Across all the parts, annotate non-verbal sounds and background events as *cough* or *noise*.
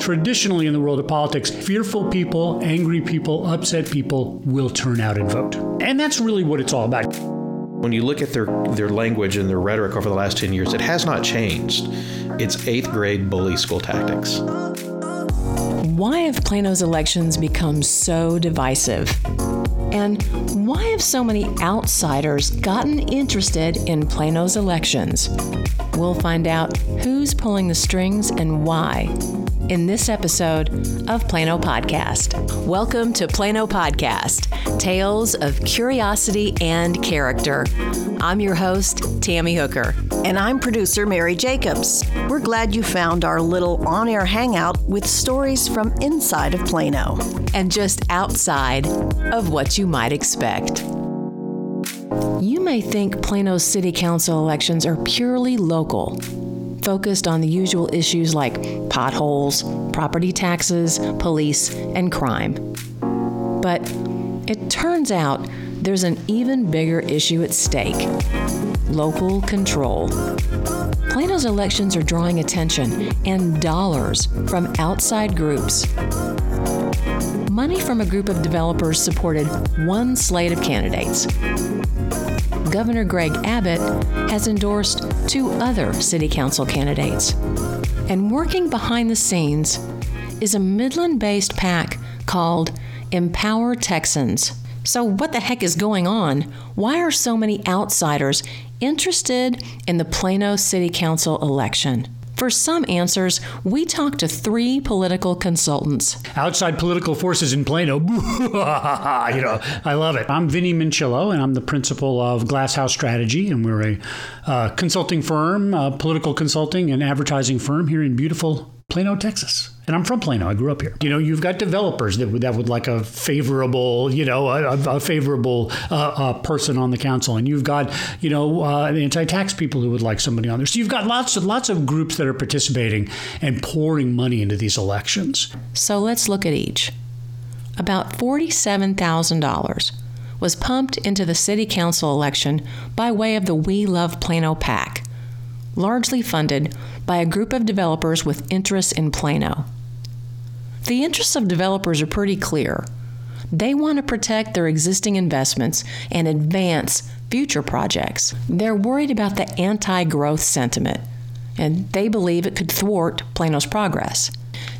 traditionally in the world of politics, fearful people, angry people, upset people will turn out and vote. And that's really what it's all about. When you look at their, their language and their rhetoric over the last 10 years, it has not changed. It's eighth grade bully school tactics. Why have Plano's elections become so divisive? And why have so many outsiders gotten interested in Plano's elections? We'll find out who's pulling the strings and why in this episode of Plano Podcast. Welcome to Plano Podcast Tales of Curiosity and Character. I'm your host, Tammy Hooker. And I'm producer Mary Jacobs. We're glad you found our little on air hangout with stories from inside of Plano and just outside of what you might expect. You may think Plano's City Council elections are purely local focused on the usual issues like potholes, property taxes, police, and crime. But it turns out there's an even bigger issue at stake local control. Plano's elections are drawing attention and dollars from outside groups. Money from a group of developers supported one slate of candidates. Governor Greg Abbott has endorsed two other city council candidates. And working behind the scenes is a Midland based PAC called Empower Texans. So, what the heck is going on? Why are so many outsiders interested in the Plano City Council election? For some answers, we talked to three political consultants. Outside political forces in Plano. *laughs* you know, I love it. I'm Vinny Minchillo, and I'm the principal of Glasshouse Strategy, and we're a uh, consulting firm, a political consulting and advertising firm here in beautiful Plano, Texas. And I'm from Plano. I grew up here. You know, you've got developers that would, that would like a favorable, you know, a, a favorable uh, uh, person on the council, and you've got, you know, uh, anti-tax people who would like somebody on there. So you've got lots of lots of groups that are participating and pouring money into these elections. So let's look at each. About forty-seven thousand dollars was pumped into the city council election by way of the We Love Plano PAC, largely funded by a group of developers with interests in Plano. The interests of developers are pretty clear. They want to protect their existing investments and advance future projects. They're worried about the anti growth sentiment, and they believe it could thwart Plano's progress.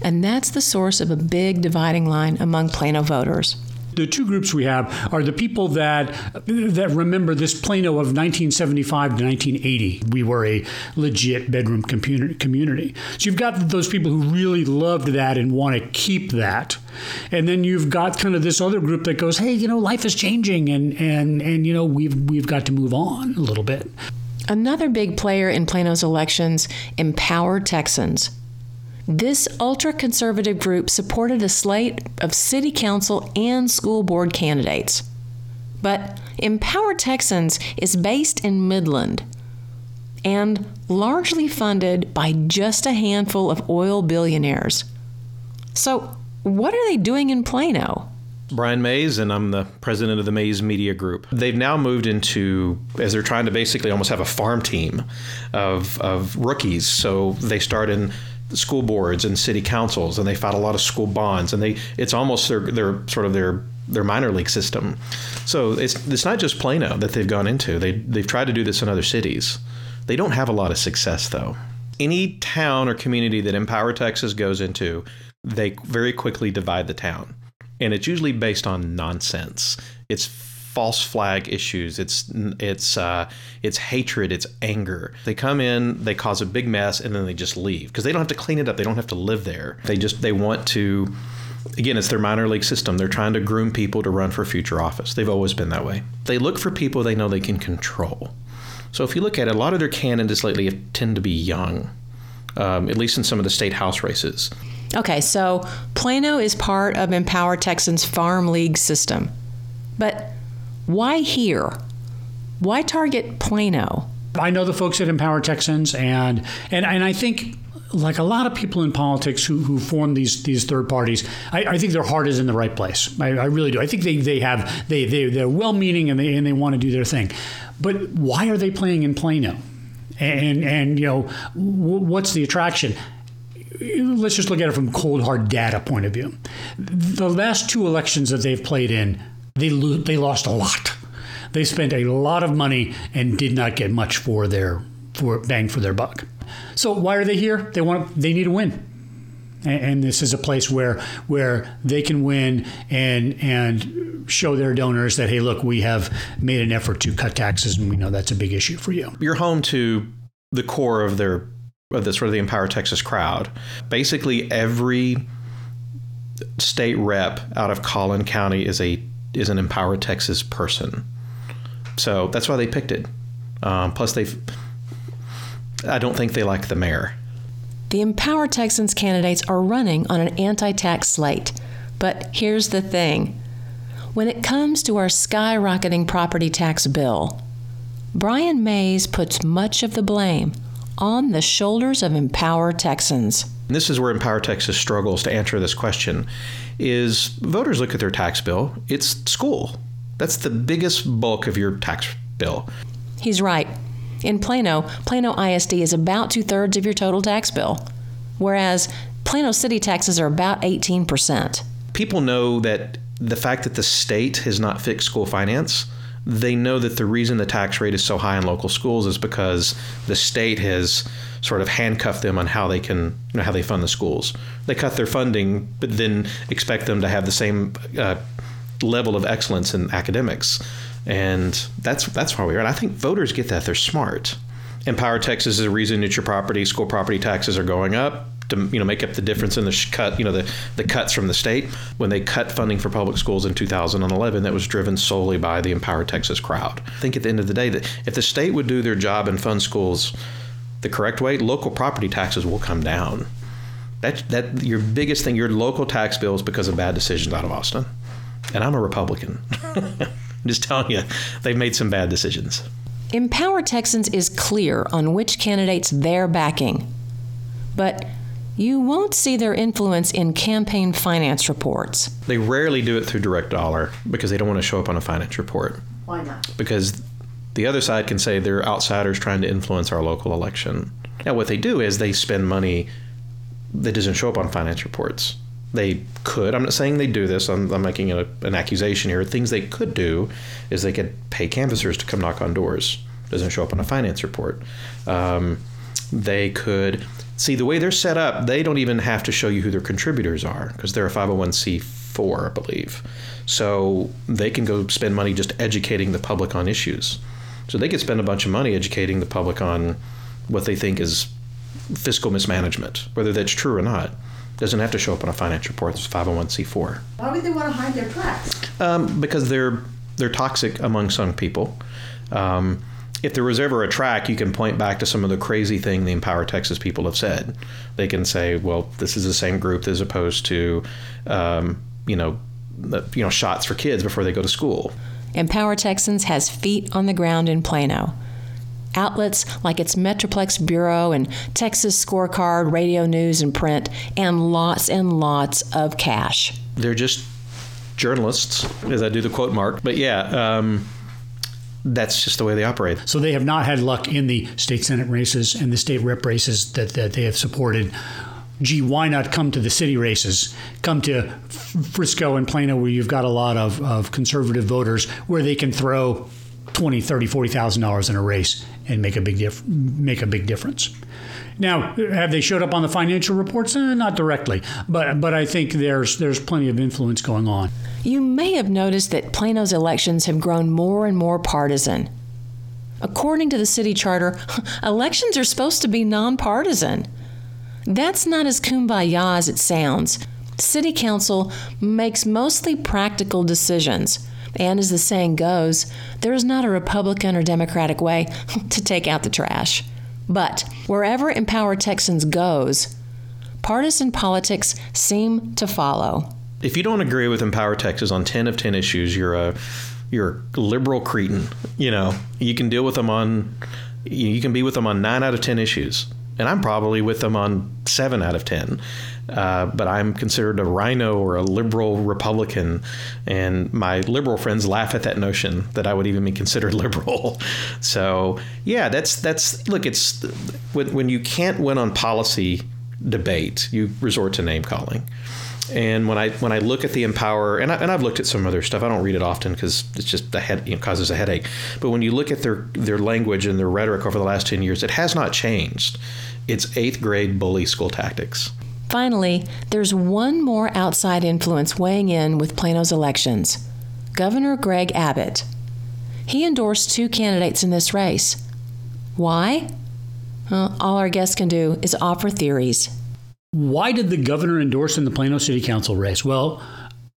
And that's the source of a big dividing line among Plano voters the two groups we have are the people that that remember this Plano of 1975 to 1980. We were a legit bedroom community. So you've got those people who really loved that and want to keep that. And then you've got kind of this other group that goes, "Hey, you know, life is changing and and and you know, we've we've got to move on a little bit." Another big player in Plano's elections, Empower Texans. This ultra conservative group supported a slate of city council and school board candidates. But Empower Texans is based in Midland and largely funded by just a handful of oil billionaires. So, what are they doing in Plano? Brian Mays, and I'm the president of the Mays Media Group. They've now moved into, as they're trying to basically almost have a farm team of, of rookies. So they start in school boards and city councils, and they fought a lot of school bonds, and they it's almost their their sort of their their minor league system. So it's it's not just Plano that they've gone into. They they've tried to do this in other cities. They don't have a lot of success though. Any town or community that Empower Texas goes into, they very quickly divide the town. And it's usually based on nonsense. It's false flag issues. It's it's uh, it's hatred. It's anger. They come in, they cause a big mess, and then they just leave because they don't have to clean it up. They don't have to live there. They just they want to. Again, it's their minor league system. They're trying to groom people to run for future office. They've always been that way. They look for people they know they can control. So if you look at it, a lot of their candidates lately tend to be young, um, at least in some of the state house races. Okay, so Plano is part of Empower Texans Farm League system. But why here? Why target Plano? I know the folks at Empower Texans, and and and I think like a lot of people in politics who, who form these these third parties, I, I think their heart is in the right place. I, I, really do. I think they, they have they they they're well meaning and they and they want to do their thing, but why are they playing in Plano? And and you know what's the attraction? let's just look at it from cold hard data point of view. The last two elections that they've played in, they lo- they lost a lot. They spent a lot of money and did not get much for their for bang for their buck. So why are they here? They want they need a win. And, and this is a place where where they can win and and show their donors that hey look we have made an effort to cut taxes and we know that's a big issue for you. You're home to the core of their of the sort of the Empower Texas crowd. Basically every state rep out of Collin County is a is an Empower Texas person. So that's why they picked it. Um, plus, they I don't think they like the mayor. The Empower Texans candidates are running on an anti tax slate. But here's the thing when it comes to our skyrocketing property tax bill, Brian Mays puts much of the blame on the shoulders of Empower Texans. And this is where Empower Texas struggles to answer this question is voters look at their tax bill, it's school. That's the biggest bulk of your tax bill. He's right. In Plano, Plano ISD is about two thirds of your total tax bill, whereas Plano city taxes are about 18%. People know that the fact that the state has not fixed school finance, they know that the reason the tax rate is so high in local schools is because the state has sort of handcuffed them on how they can, you know, how they fund the schools. They cut their funding, but then expect them to have the same uh, level of excellence in academics, and that's that's why we are. And I think voters get that; they're smart. Empower Texas is a reason that your property, school property taxes are going up to you know make up the difference in the cut you know the the cuts from the state when they cut funding for public schools in 2011 that was driven solely by the Empower Texas crowd. I think at the end of the day that if the state would do their job and fund schools the correct way, local property taxes will come down. That that your biggest thing, your local tax bills because of bad decisions out of Austin. And I'm a Republican. *laughs* I'm just telling you, they've made some bad decisions. Empower Texans is clear on which candidates they're backing. But you won't see their influence in campaign finance reports. They rarely do it through direct dollar because they don't want to show up on a finance report. Why not? Because the other side can say they're outsiders trying to influence our local election. Now, what they do is they spend money that doesn't show up on finance reports. They could, I'm not saying they do this, I'm, I'm making a, an accusation here. Things they could do is they could pay canvassers to come knock on doors. Doesn't show up on a finance report. Um, they could see the way they're set up, they don't even have to show you who their contributors are because they're a 501c4, I believe. So they can go spend money just educating the public on issues. So they could spend a bunch of money educating the public on what they think is fiscal mismanagement, whether that's true or not. Doesn't have to show up on a finance report. It's 501c4. Why would they want to hide their tracks? Um, because they're they're toxic among some people. Um, if there was ever a track, you can point back to some of the crazy thing the Empower Texas people have said. They can say, "Well, this is the same group as opposed to, um, you know, the, you know, shots for kids before they go to school." Empower Texans has feet on the ground in Plano. Outlets like its Metroplex Bureau and Texas Scorecard, radio news, and print, and lots and lots of cash. They're just journalists, as I do the quote mark. But yeah, um, that's just the way they operate. So they have not had luck in the state senate races and the state rep races that, that they have supported. Gee, why not come to the city races? Come to Frisco and Plano, where you've got a lot of, of conservative voters, where they can throw twenty, thirty, forty thousand dollars in a race and make a big dif- make a big difference. Now, have they showed up on the financial reports? Eh, not directly, but but I think there's there's plenty of influence going on. You may have noticed that Plano's elections have grown more and more partisan. According to the city charter, *laughs* elections are supposed to be nonpartisan. That's not as kumbaya as it sounds. City Council makes mostly practical decisions. And as the saying goes, there is not a Republican or Democratic way *laughs* to take out the trash. But wherever Empower Texans goes, partisan politics seem to follow. If you don't agree with Empower Texas on 10 of 10 issues, you're a you're a liberal cretin. You know, you can deal with them on you can be with them on 9 out of 10 issues and I'm probably with them on seven out of ten. Uh, but I'm considered a RINO or a liberal Republican, and my liberal friends laugh at that notion that I would even be considered *laughs* liberal. So yeah, that's that's look, it's when when you can't win on policy debate. You resort to name calling. And when I when I look at the Empower, and, I, and I've looked at some other stuff. I don't read it often because it's just the head you know, causes a headache. But when you look at their their language and their rhetoric over the last ten years, it has not changed. It's eighth grade bully school tactics. Finally, there's one more outside influence weighing in with Plano's elections Governor Greg Abbott. He endorsed two candidates in this race. Why? Well, all our guests can do is offer theories. Why did the governor endorse in the Plano City Council race? Well,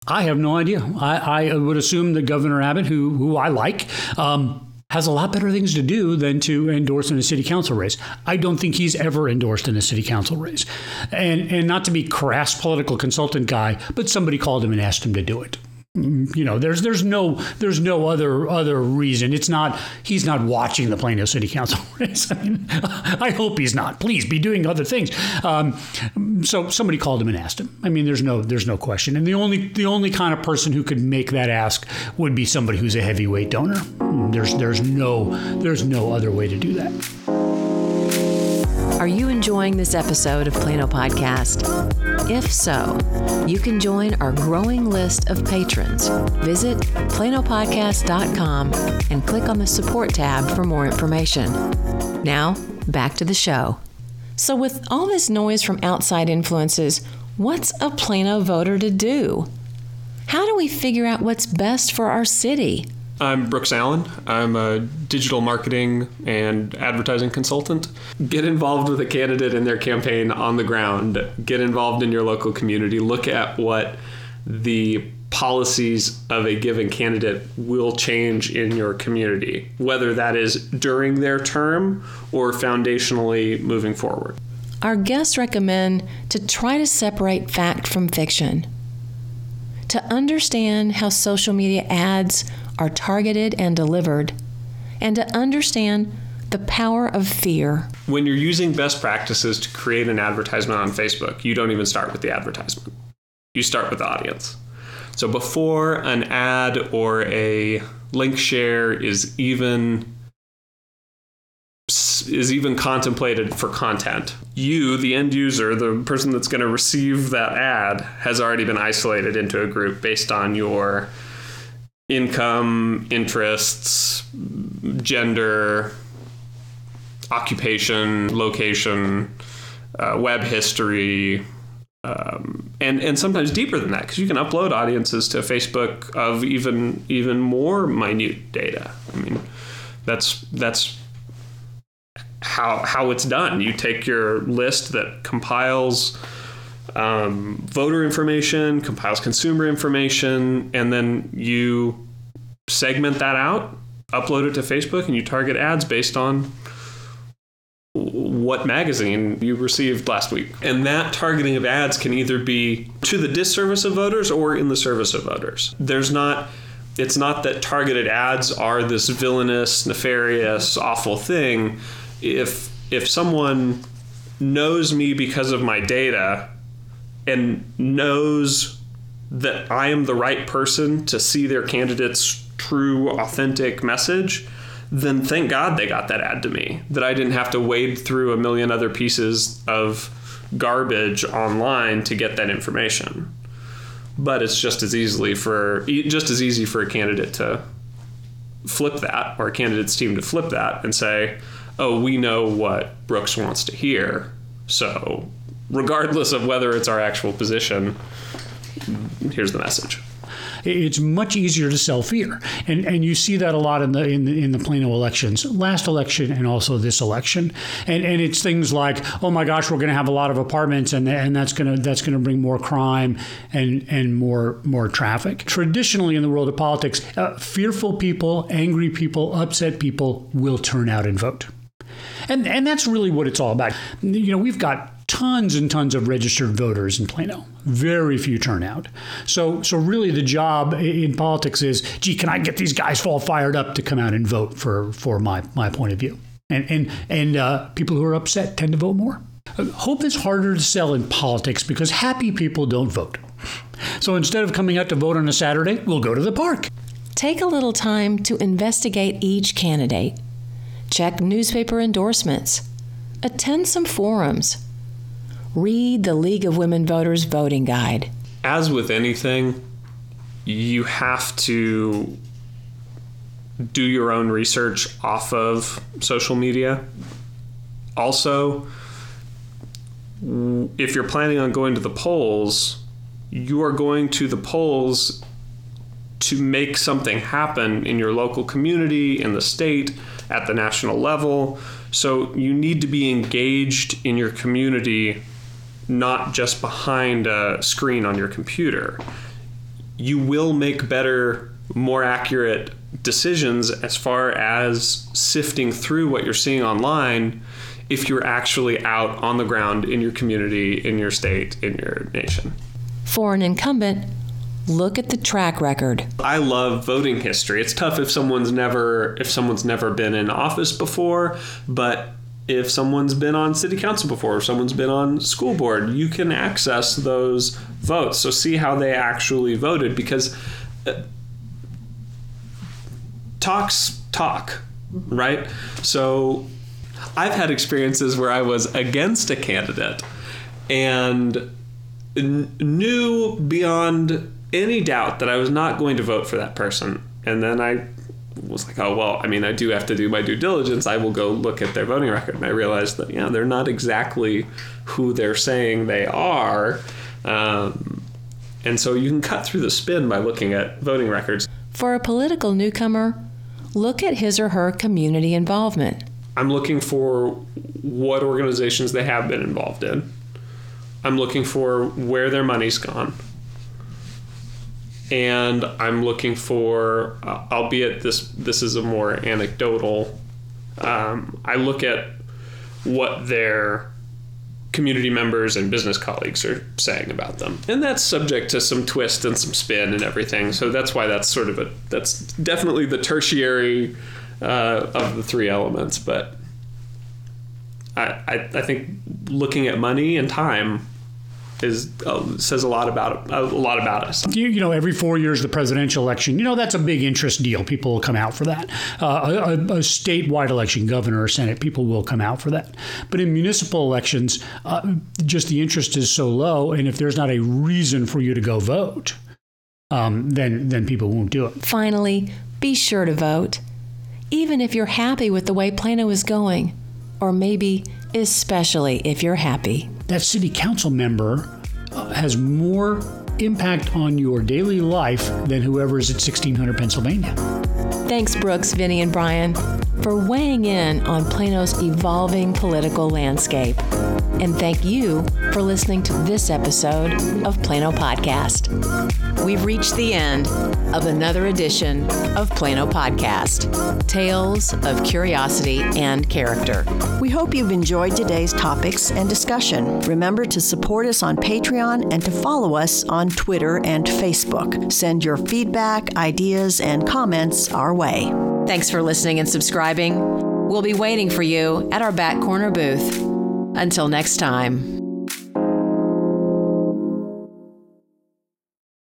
I have no idea. I, I would assume that Governor Abbott, who who I like, um, has a lot better things to do than to endorse in a city council race. I don't think he's ever endorsed in a city council race, and and not to be crass political consultant guy, but somebody called him and asked him to do it you know there's there's no there's no other other reason. It's not he's not watching the plano city council. Race *laughs* i mean i hope he's not. Please be doing other things. Um, so somebody called him and asked him. I mean there's no there's no question. And the only the only kind of person who could make that ask would be somebody who's a heavyweight donor. There's there's no there's no other way to do that are you enjoying this episode of Plano Podcast? If so, you can join our growing list of patrons. Visit planopodcast.com and click on the support tab for more information. Now, back to the show. So, with all this noise from outside influences, what's a Plano voter to do? How do we figure out what's best for our city? I'm Brooks Allen. I'm a digital marketing and advertising consultant. Get involved with a candidate in their campaign on the ground. Get involved in your local community. Look at what the policies of a given candidate will change in your community, whether that is during their term or foundationally moving forward. Our guests recommend to try to separate fact from fiction, to understand how social media ads are targeted and delivered, and to understand the power of fear. When you're using best practices to create an advertisement on Facebook, you don't even start with the advertisement. You start with the audience. So before an ad or a link share is even is even contemplated for content. You, the end user, the person that's going to receive that ad, has already been isolated into a group based on your income, interests, gender, occupation, location, uh, web history, um, and and sometimes deeper than that because you can upload audiences to Facebook of even even more minute data. I mean, that's that's how how it's done. You take your list that compiles um, voter information, compiles consumer information, and then you segment that out, upload it to Facebook, and you target ads based on what magazine you received last week. And that targeting of ads can either be to the disservice of voters or in the service of voters. There's not it's not that targeted ads are this villainous, nefarious, awful thing. If if someone knows me because of my data and knows that I am the right person to see their candidate's true, authentic message, then thank God they got that ad to me. That I didn't have to wade through a million other pieces of garbage online to get that information. But it's just as easily for just as easy for a candidate to flip that or a candidate's team to flip that and say, "Oh, we know what Brooks wants to hear, so regardless of whether it's our actual position, here's the message. It's much easier to sell fear, and and you see that a lot in the in the, in the Plano elections, last election and also this election, and and it's things like, oh my gosh, we're going to have a lot of apartments, and and that's going to that's to bring more crime and and more more traffic. Traditionally, in the world of politics, uh, fearful people, angry people, upset people will turn out and vote. And, and that's really what it's all about. You know, we've got tons and tons of registered voters in Plano. Very few turnout. So, so really, the job in politics is, gee, can I get these guys all fired up to come out and vote for for my my point of view? And and and uh, people who are upset tend to vote more. Hope is harder to sell in politics because happy people don't vote. So instead of coming out to vote on a Saturday, we'll go to the park. Take a little time to investigate each candidate. Check newspaper endorsements. Attend some forums read the League of Women Voters voting guide. As with anything, you have to do your own research off of social media. Also, if you're planning on going to the polls, you are going to the polls to make something happen in your local community, in the state, at the national level. So you need to be engaged in your community, not just behind a screen on your computer. You will make better, more accurate decisions as far as sifting through what you're seeing online if you're actually out on the ground in your community, in your state, in your nation. For an incumbent, look at the track record. I love voting history. It's tough if someone's never if someone's never been in office before, but if someone's been on city council before, or someone's been on school board, you can access those votes. So see how they actually voted because uh, talks talk, right? So I've had experiences where I was against a candidate and knew beyond any doubt that I was not going to vote for that person. And then I was like, oh, well, I mean, I do have to do my due diligence. I will go look at their voting record. And I realized that, yeah, they're not exactly who they're saying they are. Um, and so you can cut through the spin by looking at voting records. For a political newcomer, look at his or her community involvement. I'm looking for what organizations they have been involved in. I'm looking for where their money's gone. And I'm looking for, uh, albeit this this is a more anecdotal. Um, I look at what their community members and business colleagues are saying about them, and that's subject to some twist and some spin and everything. So that's why that's sort of a that's definitely the tertiary uh, of the three elements. But I, I, I think looking at money and time is uh, says a lot about a lot about us. You, you, know, every four years, the presidential election, you know, that's a big interest deal. People will come out for that. Uh, a, a, statewide election, governor or senate, people will come out for that. But in municipal elections, uh, just the interest is so low, and if there's not a reason for you to go vote, um, then then people won't do it. Finally, be sure to vote, even if you're happy with the way Plano is going, or maybe especially if you're happy that city council member uh, has more impact on your daily life than whoever is at 1600 Pennsylvania. Thanks, Brooks, Vinny, and Brian, for weighing in on Plano's evolving political landscape. And thank you for listening to this episode of Plano Podcast. We've reached the end of another edition of Plano Podcast Tales of Curiosity and Character. We hope you've enjoyed today's topics and discussion. Remember to support us on Patreon and to follow us on Twitter and Facebook. Send your feedback, ideas, and comments our way. Thanks for listening and subscribing. We'll be waiting for you at our back corner booth. Until next time.